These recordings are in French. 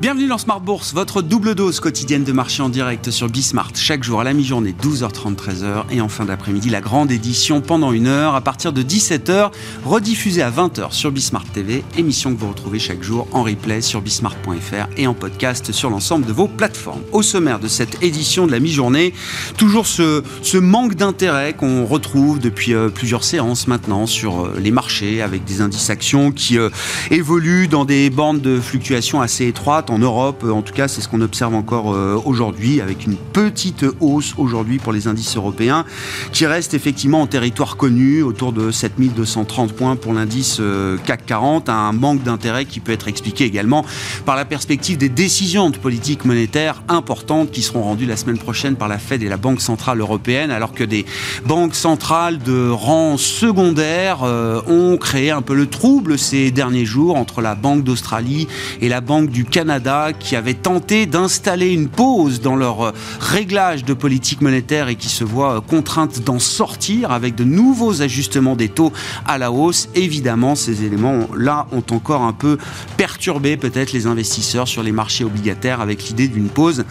Bienvenue dans Smart Bourse, votre double dose quotidienne de marché en direct sur Bismart. Chaque jour à la mi-journée, 12h30, 13h. Et en fin d'après-midi, la grande édition pendant une heure à partir de 17h, rediffusée à 20h sur Bismart TV. Émission que vous retrouvez chaque jour en replay sur bismart.fr et en podcast sur l'ensemble de vos plateformes. Au sommaire de cette édition de la mi-journée, toujours ce, manque d'intérêt qu'on retrouve depuis euh, plusieurs séances maintenant sur euh, les marchés avec des indices actions qui euh, évoluent dans des bandes de fluctuation assez étroites en Europe. En tout cas, c'est ce qu'on observe encore euh, aujourd'hui, avec une petite hausse aujourd'hui pour les indices européens, qui reste effectivement en territoire connu, autour de 7230 points pour l'indice euh, CAC 40, un manque d'intérêt qui peut être expliqué également par la perspective des décisions de politique monétaire importantes qui seront rendues la semaine prochaine par la Fed et la Banque Centrale Européenne, alors que des banques centrales de rang secondaire euh, ont créé un peu le trouble ces derniers jours entre la Banque d'Australie et la Banque du Canada qui avaient tenté d'installer une pause dans leur euh, réglage de politique monétaire et qui se voient euh, contraintes d'en sortir avec de nouveaux ajustements des taux à la hausse. Évidemment, ces éléments-là ont encore un peu perturbé peut-être les investisseurs sur les marchés obligataires avec l'idée d'une pause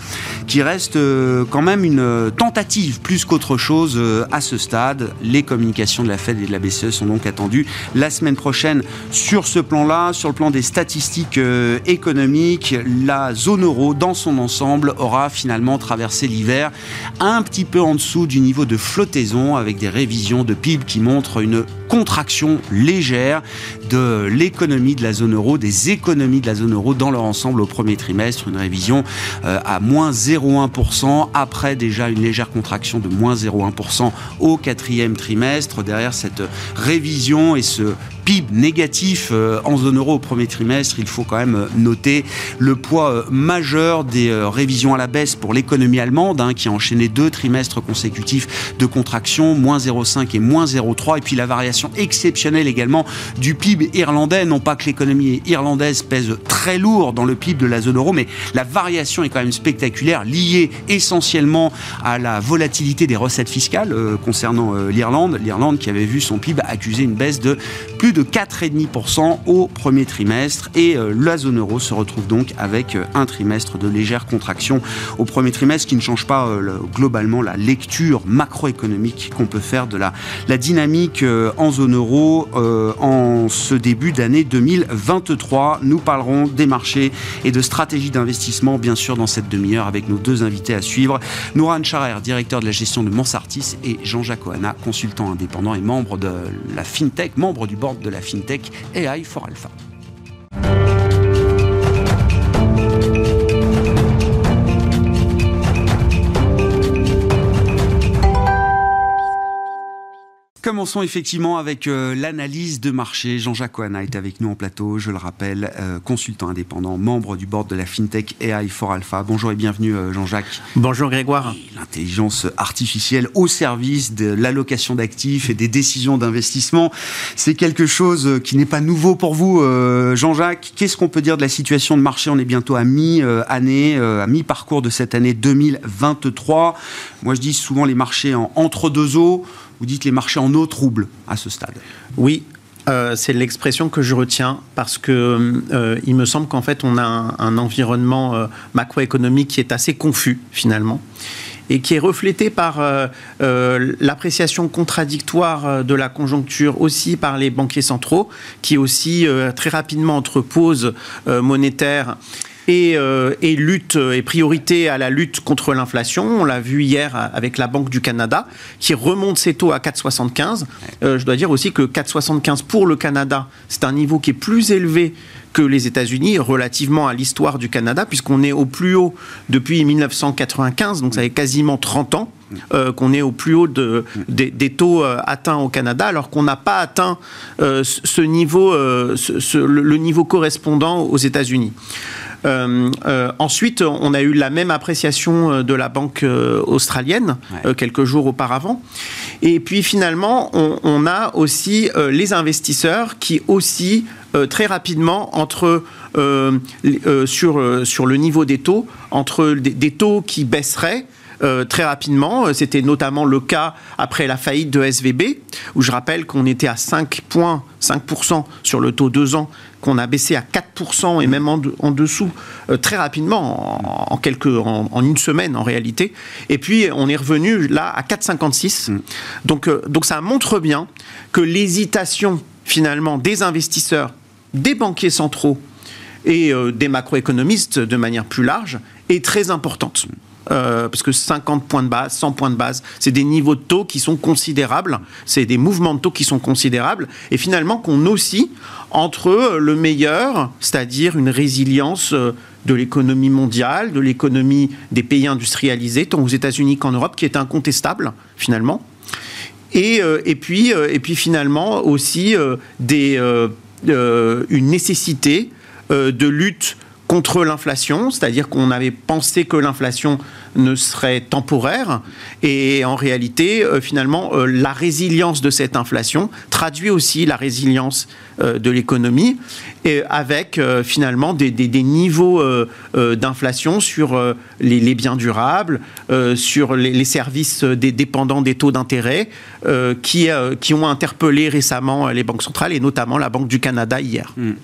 qui reste euh, quand même une tentative plus qu'autre chose à ce stade. Les communications de la Fed et de la BCE sont donc attendues la semaine prochaine sur ce plan-là, sur le plan des statistiques économiques, la zone euro dans son ensemble aura finalement traversé l'hiver un petit peu en dessous du niveau de flottaison avec des révisions de PIB qui montrent une contraction légère de l'économie de la zone euro, des économies de la zone euro dans leur ensemble au premier trimestre, une révision euh, à moins 0,1% après déjà une légère contraction de moins 0,1% au quatrième trimestre. Derrière cette révision et ce PIB négatif euh, en zone euro au premier trimestre, il faut quand même euh, noter le poids majeur des révisions à la baisse pour l'économie allemande, hein, qui a enchaîné deux trimestres consécutifs de contraction, moins 0,5 et moins 0,3, et puis la variation exceptionnelle également du PIB irlandais. Non pas que l'économie irlandaise pèse très lourd dans le PIB de la zone euro, mais la variation est quand même spectaculaire, liée essentiellement à la volatilité des recettes fiscales concernant l'Irlande. L'Irlande qui avait vu son PIB accuser une baisse de plus de de 4,5% au premier trimestre et euh, la zone euro se retrouve donc avec euh, un trimestre de légère contraction au premier trimestre qui ne change pas euh, globalement la lecture macroéconomique qu'on peut faire de la, la dynamique en zone euro en ce début d'année 2023. Nous parlerons des marchés et de stratégie d'investissement bien sûr dans cette demi-heure avec nos deux invités à suivre. Nouran Charer, directeur de la gestion de Monsartis et Jean-Jacques Oana, consultant indépendant et membre de la FinTech, membre du board de de la fintech AI for Alpha. Commençons effectivement avec euh, l'analyse de marché. Jean-Jacques Oana est avec nous en plateau, je le rappelle, euh, consultant indépendant, membre du board de la FinTech AI for Alpha. Bonjour et bienvenue euh, Jean-Jacques. Bonjour Grégoire. L'intelligence artificielle au service de l'allocation d'actifs et des décisions d'investissement, c'est quelque chose qui n'est pas nouveau pour vous Jean-Jacques. Qu'est-ce qu'on peut dire de la situation de marché? On est bientôt à mi-année, à mi-parcours de cette année 2023. Moi je dis souvent les marchés en entre deux eaux. Vous dites les marchés en eau troubles à ce stade. Oui, euh, c'est l'expression que je retiens parce que euh, il me semble qu'en fait on a un, environnement euh, macroéconomique qui est assez confus finalement et qui est reflété par l'appréciation contradictoire de la conjoncture aussi par les banquiers centraux qui aussi très rapidement entre pauses monétaires euh, et, lutte et priorité à la lutte contre l'inflation. On l'a vu hier avec la Banque du Canada qui remonte ses taux à 4,75. Euh, je dois dire aussi que 4,75 pour le Canada, c'est un niveau qui est plus élevé que les États-Unis relativement à l'histoire du Canada, puisqu'on est au plus haut depuis 1995, donc ça fait quasiment 30 ans. Euh, qu'on est au plus haut de, des, taux atteints au Canada, alors qu'on n'a pas atteint ce niveau, le, niveau correspondant aux États-Unis. Euh, euh, ensuite, on a eu la même appréciation euh, de la banque australienne quelques jours auparavant. Et puis finalement, on, a aussi les investisseurs qui aussi très rapidement entre sur sur le niveau des taux entre des, taux qui baisseraient très rapidement. C'était notamment le cas après la faillite de SVB, où je rappelle qu'on était à 5 points, 5% sur le taux 2 ans qu'on a baissé à 4% et même en, dessous euh, très rapidement, en, quelques, en, une semaine en réalité. Et puis on est revenu là à 4,56. Mm. Donc, euh, donc ça montre bien que l'hésitation finalement des investisseurs, des banquiers centraux et euh, des macroéconomistes de manière plus large est très importante. Euh, parce que 50 points de base, 100 points de base, c'est des niveaux de taux qui sont considérables, c'est des mouvements de taux qui sont considérables, et finalement qu'on oscille entre le meilleur, c'est-à-dire une résilience euh, de l'économie mondiale, de l'économie des pays industrialisés, tant aux États-Unis qu'en Europe, qui est incontestable finalement, et, euh, et, puis, et puis finalement aussi des, une nécessité de lutte contre l'inflation, c'est-à-dire qu'on avait pensé que l'inflation ne serait temporaire, et en réalité, euh, finalement, euh, la résilience de cette inflation traduit aussi la résilience euh, de l'économie, et avec finalement des, niveaux d'inflation sur les, biens durables, sur les, services dépendants des taux d'intérêt, qui, qui ont interpellé récemment les banques centrales, et notamment la Banque du Canada hier. Hmm.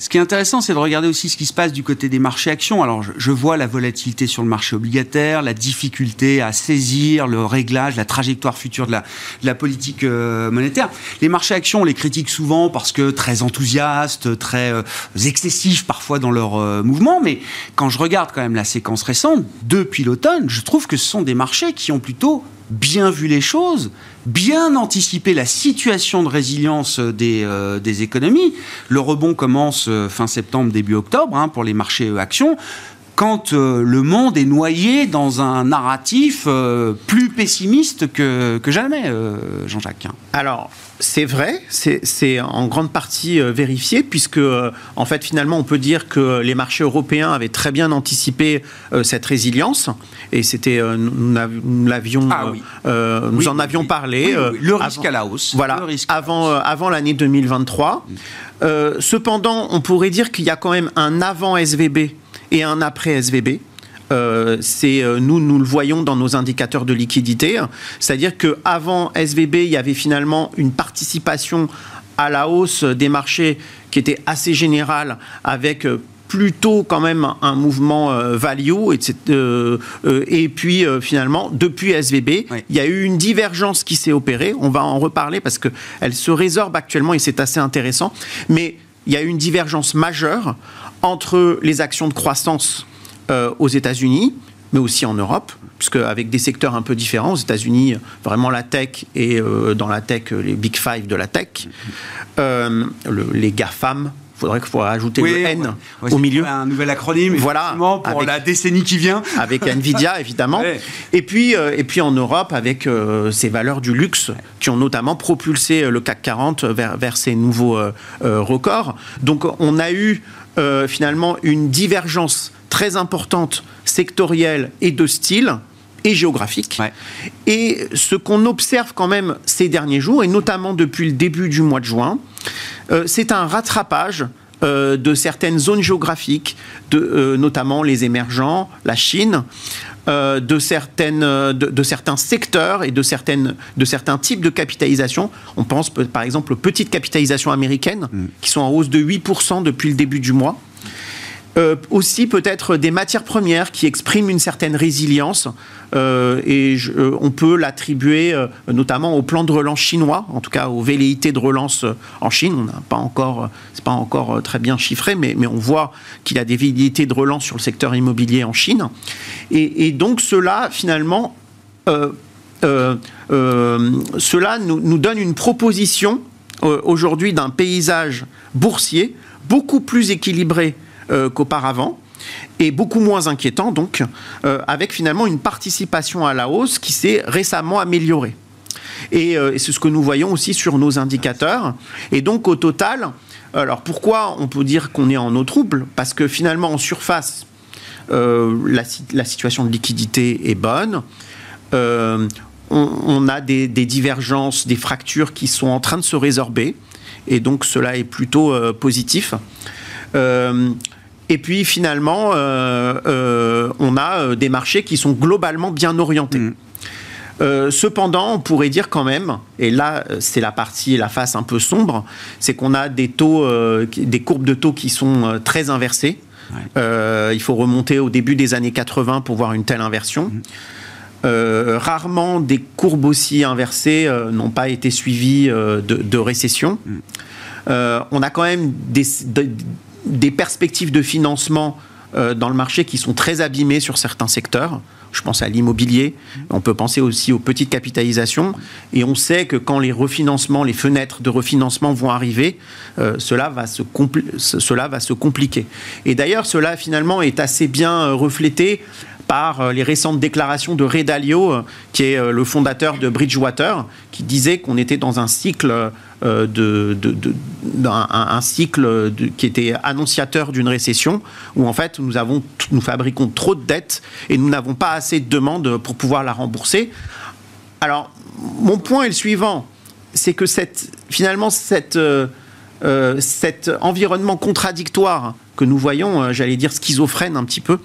Ce qui est intéressant, c'est de regarder aussi ce qui se passe du côté des marchés actions. Alors, je, vois la volatilité sur le marché obligataire, la difficulté à saisir le réglage, la trajectoire future de la, politique euh, monétaire. Les marchés actions, on les critique souvent parce que très enthousiastes, très euh, excessifs parfois dans leur euh, mouvement. Mais quand je regarde quand même la séquence récente, depuis l'automne, je trouve que ce sont des marchés qui ont plutôt bien vu les choses, bien anticipé la situation de résilience des, euh, des économies. Le rebond commence euh, fin septembre, début octobre hein, pour les marchés actions quand le monde est noyé dans un narratif plus pessimiste que, que jamais, Jean-Jacques. Alors, c'est vrai, c'est en grande partie euh, vérifié, puisque euh, en fait finalement on peut dire que les marchés européens avaient très bien anticipé euh, cette résilience, et c'était nous l'avions, ah nous en avions parlé. le risque à la hausse. Voilà, avant, avant l'année 2023. cependant, on pourrait dire qu'il y a quand même un avant SVB et un après SVB. Euh, c'est euh, nous, nous le voyons dans nos indicateurs de liquidité. C'est-à-dire qu'avant SVB, il y avait finalement une participation à la hausse des marchés qui était assez générale avec euh, plutôt quand même un mouvement value. Et, puis finalement, depuis SVB, il y a eu une divergence qui s'est opérée. On va en reparler parce qu'elle se résorbe actuellement et c'est assez intéressant. Mais il y a une divergence majeure entre les actions de croissance euh, aux États-Unis, mais aussi en Europe, puisque avec des secteurs un peu différents, aux États-Unis, vraiment la tech et euh, dans la tech, les big five de la tech, euh, les GAFAM, faudrait qu'il faut rajouter le N au milieu. Un nouvel acronyme, voilà, pour la décennie qui vient. Avec Nvidia, évidemment. Et puis, et puis en Europe, avec ces valeurs du luxe qui ont notamment propulsé le CAC 40 vers, vers ces nouveaux records. Donc, on a eu finalement une divergence très importante sectorielle et de style et géographique. Et ce qu'on observe quand même ces derniers jours, et notamment depuis le début du mois de juin, euh, c'est un rattrapage euh, de certaines zones géographiques, de, euh, notamment les émergents, la Chine, de, certaines, de, certains secteurs et de, certaines, de certains types de capitalisation. On pense par exemple aux petites capitalisations américaines mm. qui sont en hausse de 8% depuis le début du mois. Euh, aussi peut-être des matières premières qui expriment une certaine résilience euh, et euh, on peut l'attribuer notamment au plan de relance chinois, en tout cas aux velléités de relance en Chine. On n'a pas encore, c'est pas encore très bien chiffré, mais, on voit qu'il y a des velléités de relance sur le secteur immobilier en Chine. Et, donc cela finalement, cela nous, nous donne une proposition aujourd'hui d'un paysage boursier beaucoup plus équilibré qu'auparavant et beaucoup moins inquiétant donc, euh, avec finalement une participation à la hausse qui s'est récemment améliorée. Euh, et, c'est ce que nous voyons aussi sur nos indicateurs. Et donc au total, alors pourquoi on peut dire qu'on est en eau trouble? Parce que finalement en surface, la, situation de liquidité est bonne. On, a des, divergences, des fractures qui sont en train de se résorber. Et donc cela est plutôt positif. Et puis finalement, on a des marchés qui sont globalement bien orientés. Mm. cependant, on pourrait dire quand même, et là c'est la partie, la face un peu sombre, c'est qu'on a des taux, des courbes de taux qui sont très inversées. il faut remonter au début des années 80 pour voir une telle inversion. Mm. Euh, rarement des courbes aussi inversées euh, n'ont pas été suivies euh, de, récession. Mm. on a quand même des, des perspectives de financement dans le marché qui sont très abîmées sur certains secteurs. Je pense à l'immobilier. Mm. On peut penser aussi aux petites capitalisations. Et on sait que quand les refinancements, les fenêtres de refinancement vont arriver, cela, va se cela va se compliquer. Et d'ailleurs, cela finalement est assez bien reflété par euh, les récentes déclarations de Ray Dalio, euh, qui est euh, le fondateur de Bridgewater, qui disait qu'on était dans un cycle de, un, cycle qui était annonciateur d'une récession, où en fait nous, avons, nous fabriquons trop de dettes et nous n'avons pas assez de demandes pour pouvoir la rembourser. Alors, mon point est le suivant, c'est que cette, finalement cette, cet environnement contradictoire que nous voyons, j'allais dire schizophrène un petit peu,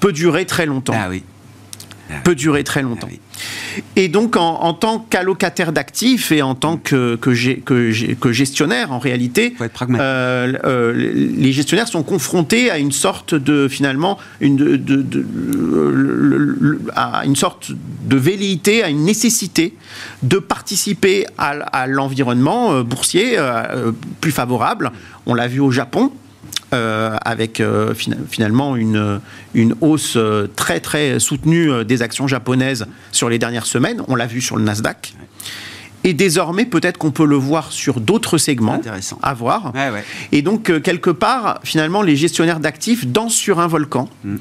peut durer très longtemps. Ah oui. Ah peut durer très longtemps. Ah et donc, en, tant qu'allocataire d'actifs et en tant que, que, gestionnaire, en réalité, euh, euh, les gestionnaires sont confrontés à une sorte de, finalement, une, de, à une sorte de velléité, à une nécessité de participer à l'environnement euh, boursier plus favorable. On l'a vu au Japon, euh, avec euh, finalement une, une hausse euh, très très soutenue des actions japonaises sur les dernières semaines. On l'a vu sur le Nasdaq. Et désormais, peut-être qu'on peut le voir sur d'autres segments. Intéressant. À voir. Et donc, quelque part, finalement, les gestionnaires d'actifs dansent sur un volcan. Mm.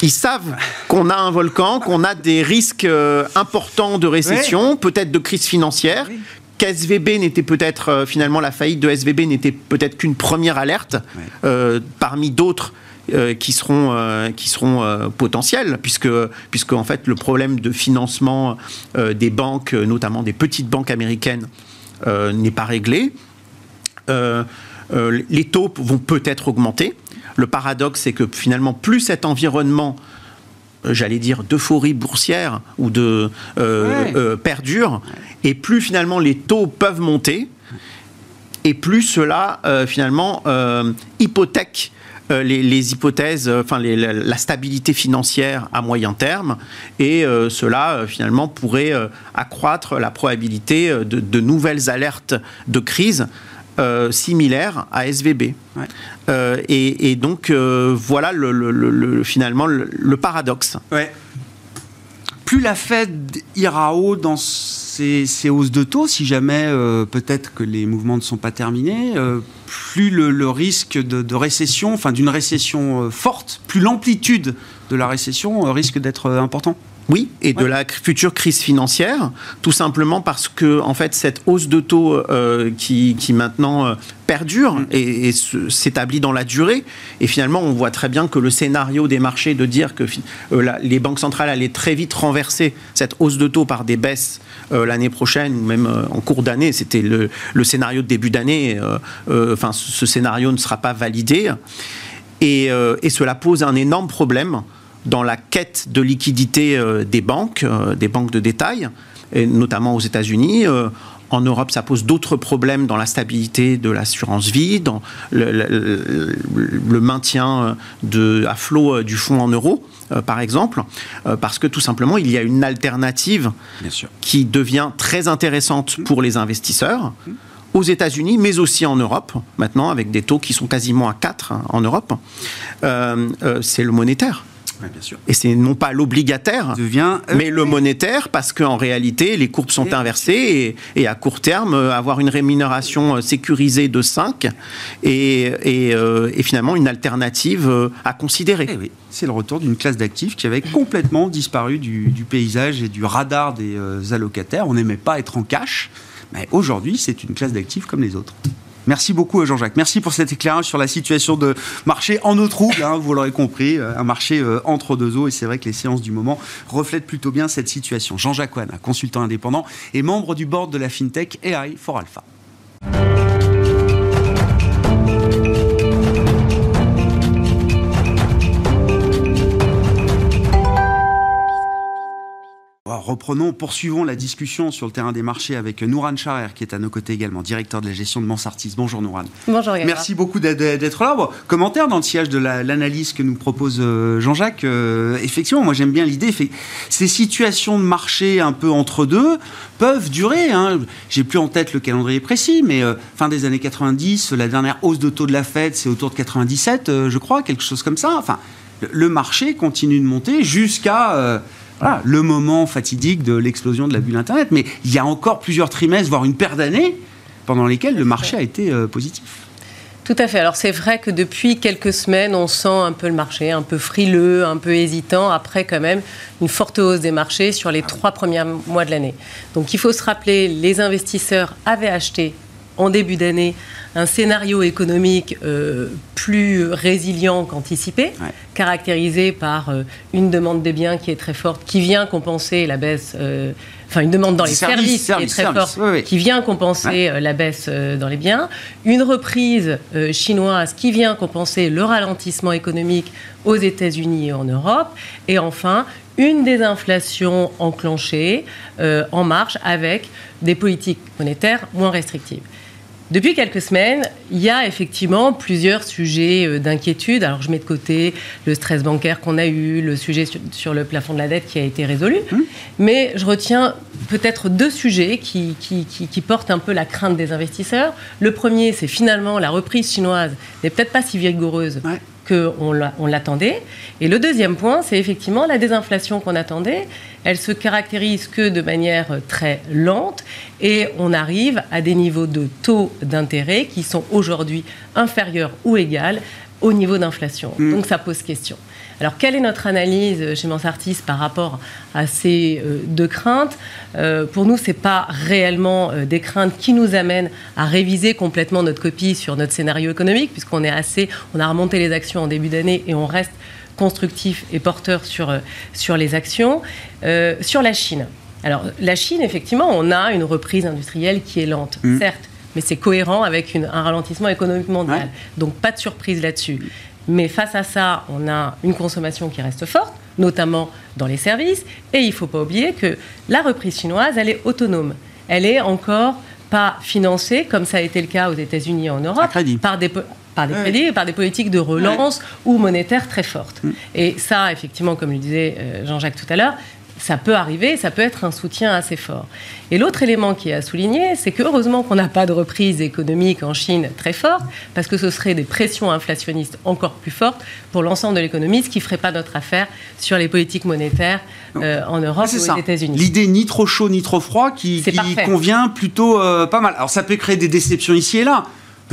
Ils savent qu'on a un volcan, qu'on a des risques importants de récession, peut-être de crise financière, qu'SVB n'était peut-être euh, finalement la faillite de SVB n'était peut-être qu'une première alerte euh, parmi d'autres euh, qui seront qui seront potentiels puisque puisque en fait le problème de financement des banques notamment des petites banques américaines n'est pas réglé. Les taux vont peut-être augmenter. Le paradoxe c'est que finalement plus cet environnement j'allais dire, d'euphorie boursière ou de euh, euh, perdure, et plus finalement les taux peuvent monter, et plus cela finalement hypothèque les, hypothèses, enfin la, stabilité financière à moyen terme, et cela finalement pourrait accroître la probabilité de, de, nouvelles alertes de crise euh, similaire à SVB. Euh, et, donc, euh, voilà le, finalement le, paradoxe. Ouais. Plus la Fed ira haut dans ses, hausses de taux, si jamais peut-être que les mouvements ne sont pas terminés, plus le, risque de, récession, enfin d'une récession forte, plus l'amplitude de la récession risque d'être important. Oui, et de la future crise financière, tout simplement parce que en fait cette hausse de taux euh, qui, maintenant euh, perdure mm. et, s'établit dans la durée, et finalement on voit très bien que le scénario des marchés de dire que euh, les banques centrales allaient très vite renverser cette hausse de taux par des baisses l'année prochaine ou même en cours d'année, c'était le, scénario de début d'année. enfin, ce scénario ne sera pas validé, et, et cela pose un énorme problème dans la quête de liquidité euh, des banques, euh, des banques de détail, et notamment aux États-Unis. Euh, en Europe, ça pose d'autres problèmes dans la stabilité de l'assurance vie, dans le, maintien de, à flot du fonds en euros, par exemple, parce que tout simplement, il y a une alternative qui devient très intéressante pour les investisseurs aux États-Unis, mais aussi en Europe, maintenant, avec des taux qui sont quasiment à 4 hein, en Europe, c'est le monétaire. Et c'est non pas l'obligataire, euh, mais le monétaire, parce qu'en réalité, les courbes sont inversées et, à court terme, euh, avoir une rémunération euh, sécurisée de 5 et, finalement une alternative à considérer. Eh c'est le retour d'une classe d'actifs qui avait complètement disparu du, paysage et du radar des allocataires. On n'aimait pas être en cash, mais aujourd'hui, c'est une classe d'actifs comme les autres. Merci beaucoup Jean-Jacques. Merci pour cet éclairage sur la situation de marché en eau trouble, hein, vous l'aurez compris, euh, un marché euh, entre deux eaux et c'est vrai que les séances du moment reflètent plutôt bien cette situation. Jean-Jacques Wana, consultant indépendant et membre du board de la FinTech AI for Alpha. Reprenons, poursuivons la discussion sur le terrain des marchés avec Nouran Charer, qui est à nos côtés également, directeur de la gestion de Mansartis. Bonjour Nouran. Bonjour Merci beaucoup d'être là. commentaire dans le sillage de l'analyse que nous propose euh, Jean-Jacques. Euh, effectivement, moi j'aime bien l'idée. Ces situations de marché un peu entre deux peuvent durer. Hein. J'ai plus en tête le calendrier précis, mais euh, fin des années 90, la dernière hausse de taux de la Fed, c'est autour de 97, je crois, quelque chose comme ça. Enfin, le marché continue de monter jusqu'à le moment fatidique de l'explosion de la bulle Internet. Mais il y a encore plusieurs trimestres, voire une paire d'années, pendant lesquelles le marché a été euh, positif. Tout à fait. Alors c'est vrai que depuis quelques semaines, on sent un peu le marché un peu frileux, un peu hésitant, après quand même une forte hausse des marchés sur les trois premiers mois de l'année. Donc il faut se rappeler, les investisseurs avaient acheté en début d'année un scénario économique euh, plus résilient qu'anticipé, caractérisé par euh, une demande des biens qui est très forte, qui vient compenser la baisse, euh, enfin une demande dans les services, qui est très forte, qui vient compenser la baisse dans les biens, une reprise chinoise qui vient compenser le ralentissement économique aux États-Unis et en Europe, et enfin une désinflation enclenchée en marche avec des politiques monétaires moins restrictives. Depuis quelques semaines, il y a effectivement plusieurs sujets euh, d'inquiétude. Alors je mets de côté le stress bancaire qu'on a eu, le sujet sur, le plafond de la dette qui a été résolu, mmh. mais je retiens peut-être deux sujets qui, qui, portent un peu la crainte des investisseurs. Le premier, c'est finalement la reprise chinoise n'est peut-être pas si vigoureuse qu'on l'attendait. Et le deuxième point, c'est effectivement la désinflation qu'on attendait. Elle se caractérise que de manière très lente et on arrive à des niveaux de taux d'intérêt qui sont aujourd'hui inférieurs ou égaux au niveau d'inflation. Mm. Donc ça pose question. Alors, quelle est notre analyse chez Mansartis par rapport à ces euh, deux craintes euh, Pour nous, ce n'est pas réellement euh, des craintes qui nous amènent à réviser complètement notre copie sur notre scénario économique, puisqu'on est assez, on a remonté les actions en début d'année et on reste constructif et porteur sur, sur les actions. sur la Chine. Alors, la Chine, effectivement, on a une reprise industrielle qui est lente, mmh. certes, mais c'est cohérent avec un ralentissement économique mondial. Donc, pas de surprise là-dessus. Mais face à ça, on a une consommation qui reste forte, notamment dans les services. Et il ne faut pas oublier que la reprise chinoise, elle est autonome. Elle est encore pas financée, comme ça a été le cas aux États-Unis et en Europe, par des, par des crédits et par des politiques de relance ou monétaires très fortes. Mm. Et ça, effectivement, comme le disait euh, Jean-Jacques tout à l'heure, ça peut arriver, ça peut être un soutien assez fort. Et l'autre élément qui est à souligner, c'est qu'heureusement qu'on n'a pas de reprise économique en Chine très forte, parce que ce serait des pressions inflationnistes encore plus fortes pour l'ensemble de l'économie, ce qui ne ferait pas notre affaire sur les politiques monétaires euh, en Europe ou aux États-Unis. L'idée ni trop chaud ni trop froid qui, convient plutôt euh, pas mal. Alors ça peut créer des déceptions ici et là.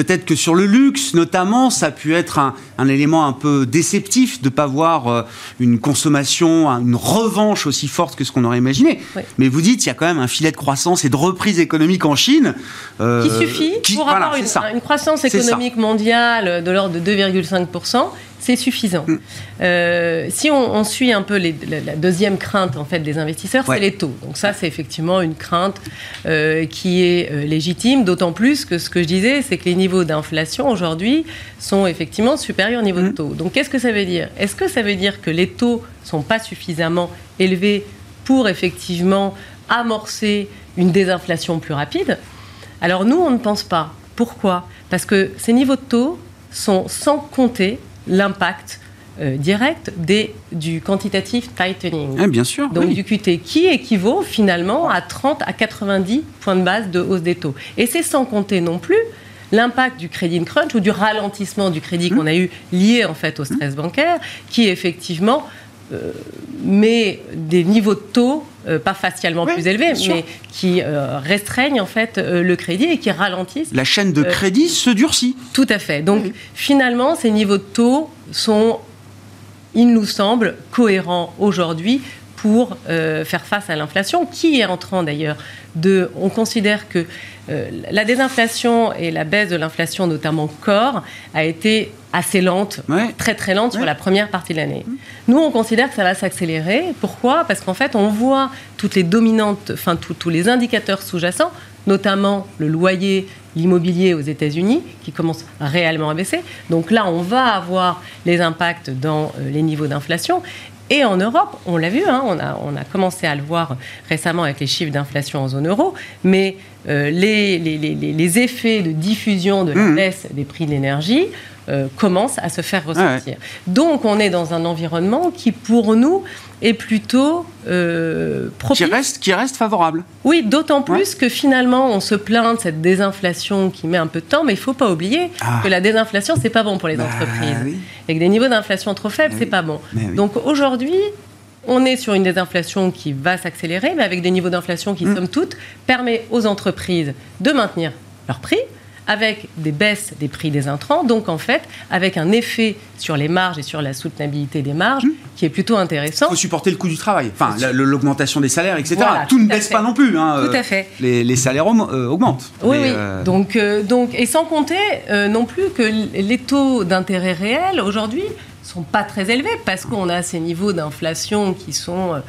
Peut-être que sur le luxe, notamment, ça a pu être un, élément un peu déceptif de ne pas voir euh, une consommation, une revanche aussi forte que ce qu'on aurait imaginé. Mais vous dites, il y a quand même un filet de croissance et de reprise économique en Chine. Euh, qui suffit pour avoir une, une, croissance économique mondiale de l'ordre de 2,5% c'est suffisant. Mm. Euh, si on, suit un peu la, deuxième crainte en fait des investisseurs, c'est les taux. Donc ça, c'est effectivement une crainte euh, qui est euh, légitime, d'autant plus que ce que je disais, c'est que les niveaux d'inflation aujourd'hui sont effectivement supérieurs au niveau de mm. taux. Donc qu'est-ce que ça veut dire? Est-ce que ça veut dire que les taux sont pas suffisamment élevés pour effectivement amorcer une désinflation plus rapide? Alors nous, on ne pense pas. Pourquoi? Parce que ces niveaux de taux sont sans compter l'impact euh, direct des, du quantitative tightening. Ah, bien sûr. Donc du QT, qui équivaut finalement à 30 à 90 points de base de hausse des taux. Et c'est sans compter non plus l'impact du crédit crunch ou du ralentissement du crédit qu'on a eu lié en fait au stress bancaire, qui effectivement euh, met des niveaux de taux euh, pas facialement plus élevés, mais qui restreignent en fait le crédit et qui ralentissent. La chaîne de crédit se durcit. Tout à fait. Donc finalement, ces niveaux de taux sont il nous semble cohérent aujourd'hui pour euh, faire face à l'inflation, qui est en train d'ailleurs de... On considère que euh, la désinflation et la baisse de l'inflation, notamment corps, a été assez lente, très très lente sur la première partie de l'année. Nous, on considère que ça va s'accélérer. Pourquoi? Parce qu'en fait, on voit toutes les dominantes, enfin tous les indicateurs sous-jacents, notamment le loyer, l'immobilier aux États-Unis, qui commence réellement à baisser. Donc là, on va avoir les impacts dans euh, les niveaux d'inflation. Et en Europe, on l'a vu, hein, on, a, on a commencé à le voir récemment avec les chiffres d'inflation en zone euro, mais euh, les, les, les, les, effets de diffusion de la mmh. baisse des prix de l'énergie euh, commencent à se faire ressentir. Donc on est dans un environnement qui, pour nous, est plutôt euh, propice. Qui reste, qui reste favorable. Oui, d'autant plus que finalement, on se plaint de cette désinflation qui met un peu de temps, mais il ne faut pas oublier ah. que la désinflation, c'est pas bon pour les bah entreprises. Et que des niveaux d'inflation trop faibles, c'est pas bon. Donc aujourd'hui, on est sur une désinflation qui va s'accélérer, mais avec des niveaux d'inflation qui, mm. somme toute, permet aux entreprises de maintenir leurs prix, avec des baisses des prix des intrants, donc en fait avec un effet sur les marges et sur la soutenabilité des marges mmh. qui est plutôt intéressant. Il faut supporter le coût du travail, enfin l'augmentation des salaires, etc. tout, ne baisse pas non plus. Hein, tout à fait. Les, salaires euh, augmentent. Oui, oui. Euh, donc, euh, donc, et sans compter non plus que les taux d'intérêt réels aujourd'hui sont pas très élevés parce qu'on a ces niveaux d'inflation qui sont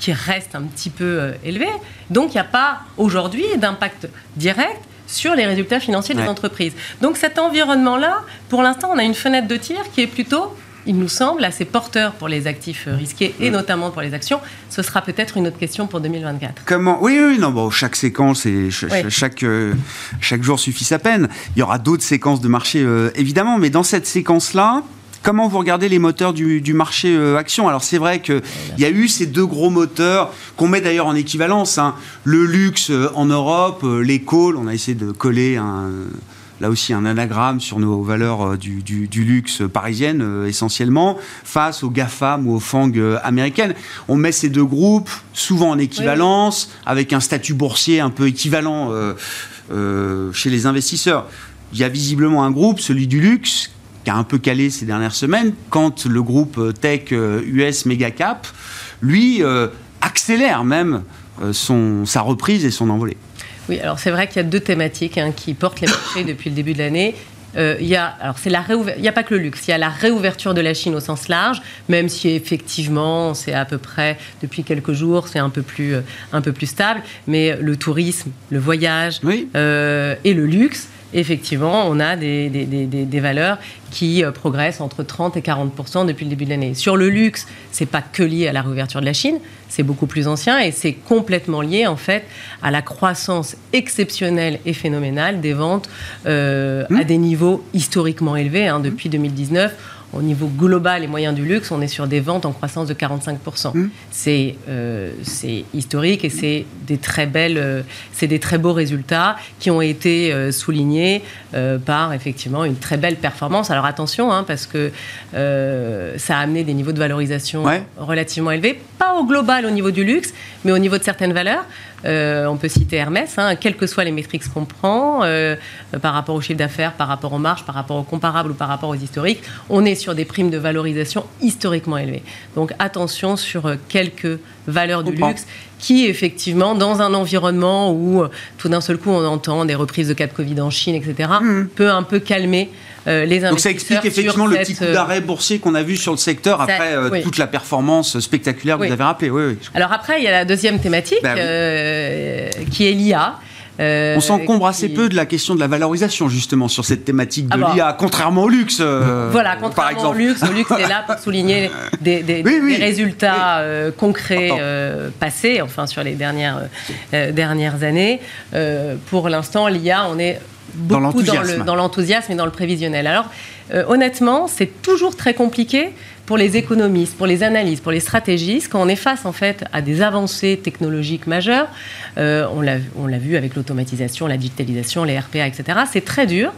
qui restent un petit peu élevés. Donc il n'y a pas aujourd'hui d'impact direct sur les résultats financiers des entreprises. Donc cet environnement-là, pour l'instant, on a une fenêtre de tir qui est plutôt il nous semble assez porteur pour les actifs risqués et notamment pour les actions. Ce sera peut-être une autre question pour 2024. Comment Oui, oui, non, bon, chaque séquence et chaque, euh, chaque jour suffit sa peine. Il y aura d'autres séquences de marché, euh, évidemment, mais dans cette séquence-là, Comment vous regardez les moteurs du, marché euh, action? Alors c'est vrai qu'il y a eu ces deux gros moteurs qu'on met d'ailleurs en équivalence. Hein. Le luxe euh, en Europe, euh, les calls, on a essayé de coller là aussi un anagramme sur nos valeurs du, luxe parisienne essentiellement, face aux GAFAM ou aux FANG américaines. On met ces deux groupes souvent en équivalence, avec un statut boursier un peu équivalent chez les investisseurs. Il y a visiblement un groupe, celui du luxe, qui a un peu calé ces dernières semaines, quand le groupe tech US euh, Megacap, lui, euh, accélère même euh, son, sa reprise et son envolée. Oui, alors c'est vrai qu'il y a deux thématiques hein, qui portent les marchés depuis le début de l'année. il y a, alors c'est la il n'y a pas que le luxe, il y a la réouverture de la Chine au sens large, même si effectivement c'est à peu près depuis quelques jours c'est un peu plus un peu plus stable, mais le tourisme, le voyage et le luxe effectivement, on a des, des, valeurs qui euh, progressent entre 30 et 40 depuis le début de l'année. Sur le luxe, c'est pas que lié à la réouverture de la Chine, c'est beaucoup plus ancien et c'est complètement lié en fait à la croissance exceptionnelle et phénoménale des ventes euh, à mmh. des niveaux historiquement élevés hein, depuis 2019 au niveau global et moyen du luxe, on est sur des ventes en croissance de 45%. Mmh. Euh, c'est historique et c'est des très belles, euh, c'est des très beaux résultats qui ont été euh, soulignés par effectivement une très belle performance. Alors attention, hein, parce que ça a amené des niveaux de valorisation relativement élevés, pas au global au niveau du luxe, mais au niveau de certaines valeurs. Euh, on peut citer Hermès, hein, quelles que soient les métriques qu'on prend, euh, par rapport au chiffre d'affaires, par rapport aux marges, par rapport aux comparables ou par rapport aux historiques, on est sur des primes de valorisation historiquement élevées. Donc attention sur euh, quelques valeurs du luxe qui, effectivement, dans un environnement où tout d'un seul coup on entend des reprises de cas de Covid en Chine, etc., mmh. peut un peu calmer euh, les Donc ça explique effectivement le petit coup euh, d'arrêt boursier qu'on a vu sur le secteur après euh, toute la performance spectaculaire que vous avez rappelé. Oui, Alors après, il y a la deuxième thématique bah qui est l'IA. On s'encombre assez peu de la question de la valorisation, justement, sur cette thématique de ah bah. l'IA, contrairement au luxe. voilà, contrairement au luxe. Le luxe est là pour souligner des, résultats concrets passés, enfin, sur les dernières, dernières années. pour l'instant, l'IA, on est beaucoup dans l'enthousiasme et dans le prévisionnel. Alors, euh, honnêtement, c'est toujours très compliqué pour les économistes, pour les analystes, pour les stratégistes, quand on est face en fait à des avancées technologiques majeures, euh, on l'a vu avec l'automatisation, la digitalisation, les RPA, etc. C'est très dur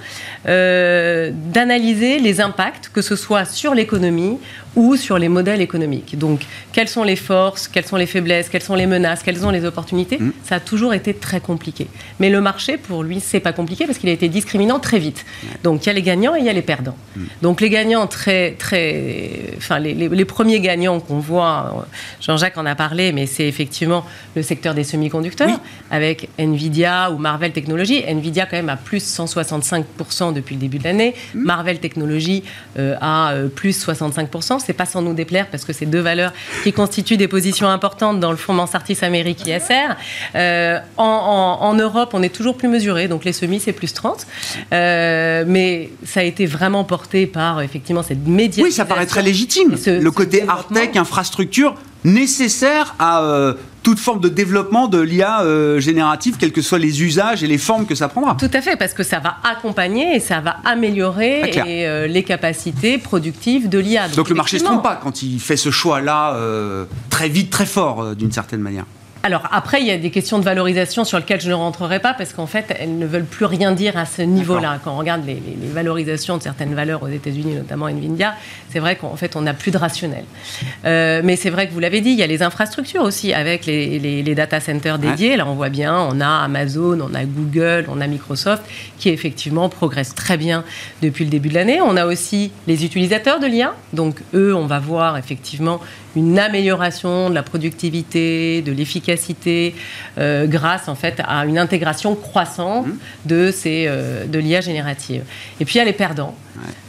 euh, d'analyser les impacts, que ce soit sur l'économie ou sur les modèles économiques. Donc, quelles sont les forces, quelles sont les faiblesses, quelles sont les menaces, quelles sont les opportunités mmh. Ça a toujours été très compliqué. Mais le marché, pour lui, c'est pas compliqué parce qu'il a été discriminant très vite. Donc, il y a les gagnants et il y a les perdants. Mmh. Donc, les gagnants très, très, enfin, les, les premiers gagnants qu'on voit, Jean-Jacques en a parlé, mais c'est effectivement le secteur des semi-conducteurs avec Nvidia ou Marvel Technologies. Nvidia, quand même, a plus 165% depuis le début de l'année. Mm. Marvel Technologies euh, a euh, plus 65%. C'est pas sans nous déplaire parce que c'est deux valeurs qui constituent des positions importantes dans le fonds Mansartis Amérique ISR. Euh, en, Europe, on est toujours plus mesuré. Donc les semis, c'est plus 30. mais ça a été vraiment vraiment porté par effectivement cette médiatisation. Oui, ça paraît très légitime. Le côté hard-tech, infrastructure, nécessaire à euh, toute forme de développement de l'IA euh, générative, quels que soient les usages et les formes que ça prendra. Tout à fait, parce que ça va accompagner et ça va améliorer euh, les capacités productives de l'IA. Donc, le marché ne se trompe pas quand il fait ce choix-là très vite, très fort, d'une certaine manière. Alors après, il y a des questions de valorisation sur lesquelles je ne rentrerai pas parce qu'en fait, elles ne veulent plus rien dire à ce niveau-là. Quand on regarde les, valorisations de certaines valeurs aux États-Unis, notamment Nvidia, c'est vrai qu'en fait, on n'a plus de rationnel. Euh, mais c'est vrai que vous l'avez dit, il y a les infrastructures aussi avec les, data centers dédiés. Là, on voit bien, on a Amazon, on a Google, on a Microsoft qui effectivement progressent très bien depuis le début de l'année. On a aussi les utilisateurs de l'IA. Donc eux, on va voir effectivement une amélioration de la productivité, de l'efficacité, euh, grâce en fait à une intégration croissante mmh. de, ces, euh, de l'IA générative. Et puis il y a les perdants.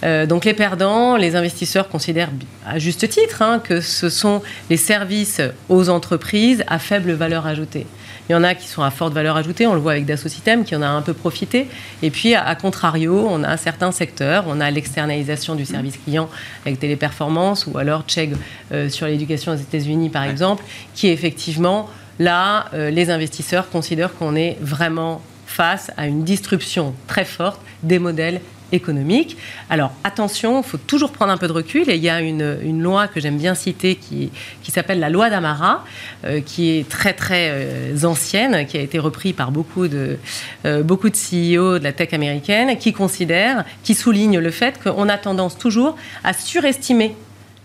Euh, donc les perdants, les investisseurs considèrent à juste titre hein, que ce sont les services aux entreprises à faible valeur ajoutée. Il y en a qui sont à forte valeur ajoutée, on le voit avec Dassault Systèmes qui en a un peu profité. Et puis, à, contrario, on a certains secteurs, on a l'externalisation du service client avec Téléperformance ou alors Chegg euh, sur l'éducation aux États-Unis, par exemple, qui effectivement, là, euh, les investisseurs considèrent qu'on est vraiment face à une disruption très forte des modèles économique. Alors attention, il faut toujours prendre un peu de recul et il y a une, loi que j'aime bien citer qui, qui s'appelle la loi d'Amara, euh, qui est très très euh, ancienne, qui a été reprise par beaucoup de, euh, beaucoup de CEO de la tech américaine, qui considère, qui souligne le fait qu'on a tendance toujours à surestimer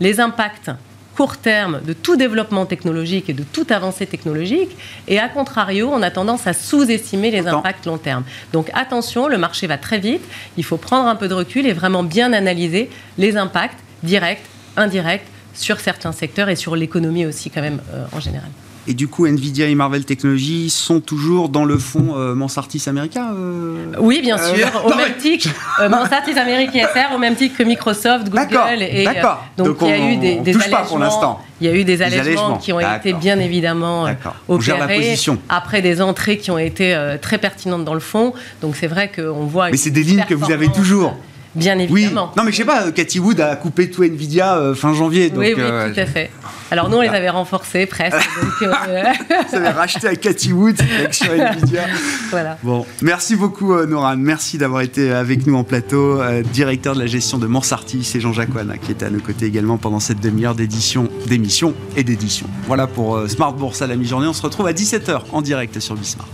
les impacts court terme de tout développement technologique et de toute avancée technologique, et à contrario, on a tendance à sous-estimer les impacts long terme. Donc attention, le marché va très vite, il faut prendre un peu de recul et vraiment bien analyser les impacts directs, indirects sur certains secteurs et sur l'économie aussi quand même euh, en général. Et du coup, Nvidia et Marvel Technologies sont toujours dans le fond euh, Mansartis America euh Oui, bien euh, sûr. au même titre, Mansartis America SR, au même titre que Microsoft, Google. Et, donc, il y a eu des, des allègements. Pour l'instant. Il y a eu des allègements, qui ont été bien évidemment opérés après des entrées qui ont été très pertinentes dans le fond. Donc c'est vrai qu'on voit. Mais c'est des lignes que vous avez toujours. Bien évidemment. Oui. Non, mais je sais pas, Cathy Wood a coupé tout Nvidia euh, fin janvier. oui, oui, euh, tout à fait. Alors nous, on les avait renforcés presque. donc, euh... Vous avez racheté à Cathy Wood sur Nvidia. Voilà. Bon, merci beaucoup, euh, Noran. Merci d'avoir été avec nous en plateau. directeur de la gestion de Morsartis et Jean-Jacques Wana, qui était à nos côtés également pendant cette demi-heure d'édition, d'émission et d'édition. Voilà pour Smart Bourse à la mi-journée. On se retrouve à 17h en direct sur Bismart.